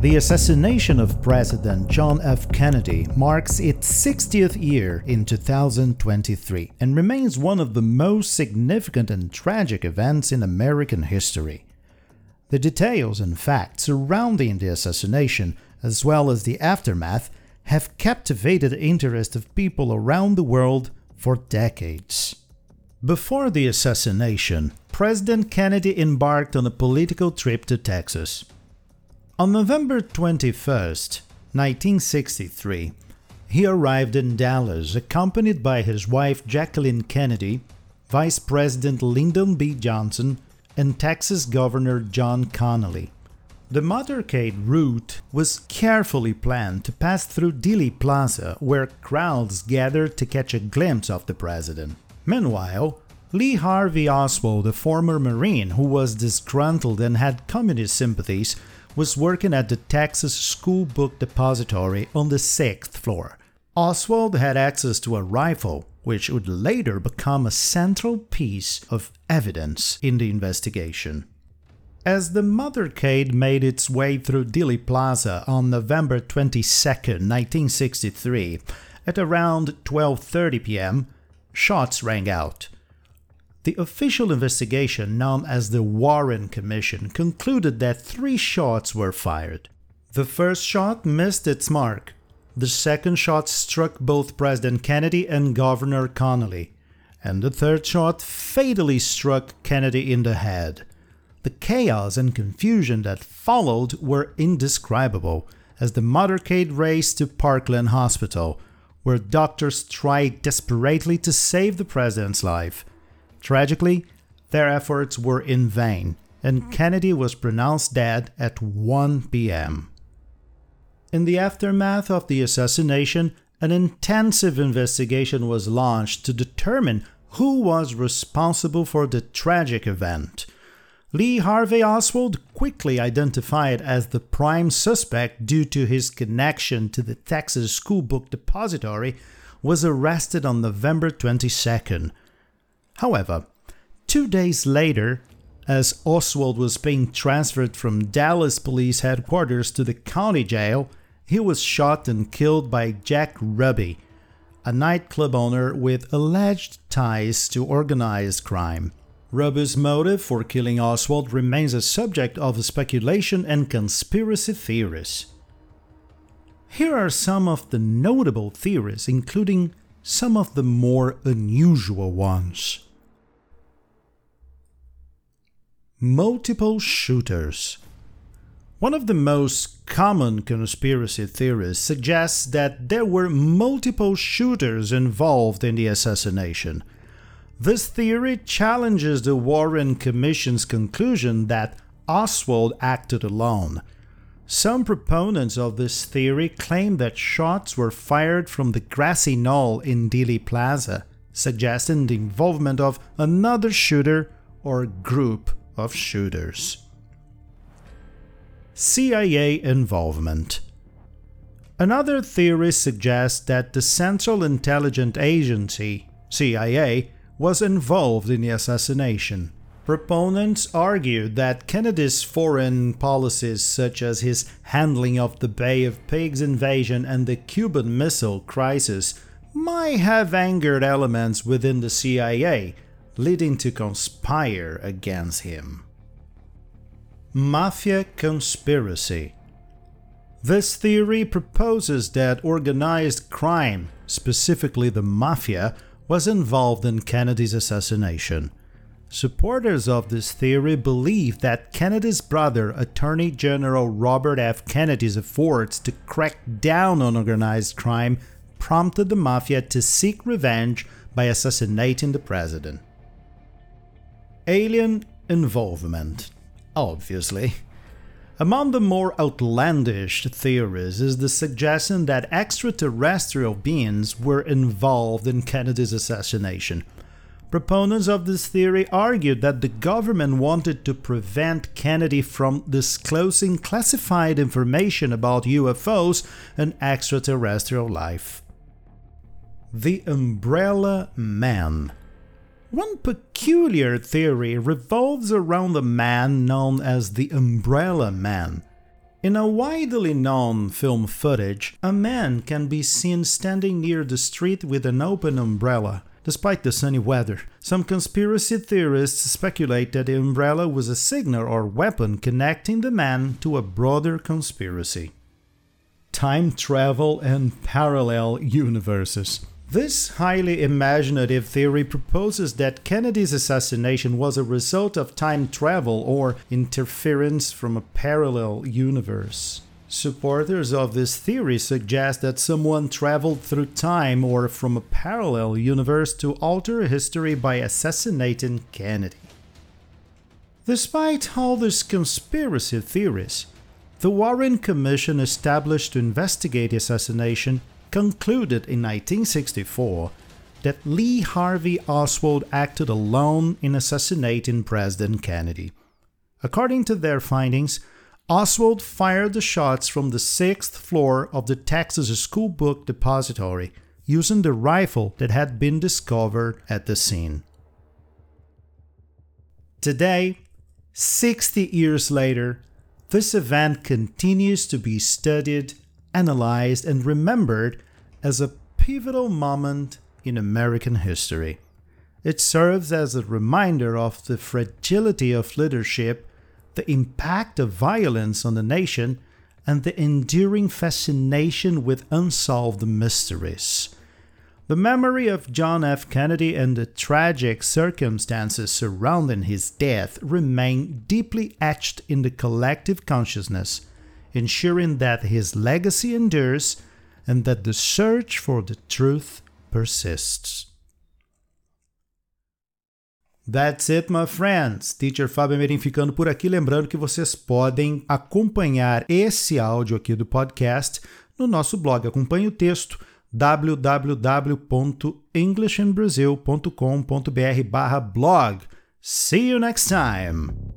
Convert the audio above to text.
The assassination of President John F. Kennedy marks its 60th year in 2023 and remains one of the most significant and tragic events in American history. The details and facts surrounding the assassination, as well as the aftermath, have captivated the interest of people around the world for decades. Before the assassination, President Kennedy embarked on a political trip to Texas. On November 21, 1963, he arrived in Dallas accompanied by his wife Jacqueline Kennedy, Vice President Lyndon B. Johnson, and Texas Governor John Connally. The motorcade route was carefully planned to pass through Dealey Plaza, where crowds gathered to catch a glimpse of the president. Meanwhile, Lee Harvey Oswald, a former Marine who was disgruntled and had communist sympathies, was working at the Texas School Book Depository on the sixth floor. Oswald had access to a rifle, which would later become a central piece of evidence in the investigation. As the motorcade made its way through Dealey Plaza on November 22, 1963, at around 12:30 p.m., shots rang out. The official investigation, known as the Warren Commission, concluded that three shots were fired. The first shot missed its mark. The second shot struck both President Kennedy and Governor Connally. And the third shot fatally struck Kennedy in the head. The chaos and confusion that followed were indescribable as the motorcade raced to Parkland Hospital, where doctors tried desperately to save the president's life. Tragically, their efforts were in vain, and hmm. Kennedy was pronounced dead at 1 p.m. In the aftermath of the assassination, an intensive investigation was launched to determine who was responsible for the tragic event. Lee Harvey Oswald, quickly identified as the prime suspect due to his connection to the Texas School Book Depository, was arrested on November 22nd. However, two days later, as Oswald was being transferred from Dallas Police Headquarters to the county jail, he was shot and killed by Jack Ruby, a nightclub owner with alleged ties to organized crime. Ruby's motive for killing Oswald remains a subject of speculation and conspiracy theories. Here are some of the notable theories, including some of the more unusual ones. Multiple shooters. One of the most common conspiracy theories suggests that there were multiple shooters involved in the assassination. This theory challenges the Warren Commission's conclusion that Oswald acted alone. Some proponents of this theory claim that shots were fired from the grassy knoll in Dealey Plaza, suggesting the involvement of another shooter or group of shooters. CIA involvement. Another theory suggests that the Central Intelligence Agency, CIA, was involved in the assassination. Proponents argued that Kennedy's foreign policies, such as his handling of the Bay of Pigs invasion and the Cuban Missile Crisis, might have angered elements within the CIA leading to conspire against him. Mafia conspiracy. This theory proposes that organized crime, specifically the mafia, was involved in Kennedy's assassination. Supporters of this theory believe that Kennedy's brother, Attorney General Robert F. Kennedy's efforts to crack down on organized crime prompted the mafia to seek revenge by assassinating the president. Alien involvement. Obviously. Among the more outlandish theories is the suggestion that extraterrestrial beings were involved in Kennedy's assassination. Proponents of this theory argued that the government wanted to prevent Kennedy from disclosing classified information about UFOs and extraterrestrial life. The Umbrella Man one peculiar theory revolves around a man known as the Umbrella Man. In a widely known film footage, a man can be seen standing near the street with an open umbrella. Despite the sunny weather, some conspiracy theorists speculate that the umbrella was a signal or weapon connecting the man to a broader conspiracy. Time travel and parallel universes. This highly imaginative theory proposes that Kennedy's assassination was a result of time travel or interference from a parallel universe. Supporters of this theory suggest that someone traveled through time or from a parallel universe to alter history by assassinating Kennedy. Despite all these conspiracy theories, the Warren Commission established to investigate the assassination concluded in 1964 that Lee Harvey Oswald acted alone in assassinating President Kennedy. According to their findings, Oswald fired the shots from the sixth floor of the Texas School Book Depository using the rifle that had been discovered at the scene. Today, 60 years later, this event continues to be studied, analyzed, and remembered as a pivotal moment in American history. It serves as a reminder of the fragility of leadership, the impact of violence on the nation, and the enduring fascination with unsolved mysteries. The memory of John F. Kennedy and the tragic circumstances surrounding his death remain deeply etched in the collective consciousness, ensuring that his legacy endures and that the search for the truth persists. That's it, my friends. Teacher Fábio Merim ficando por aqui. Lembrando que vocês podem acompanhar esse áudio aqui do podcast no nosso blog. Acompanhe o texto www.englishinbrasil.com.br/blog. See you next time.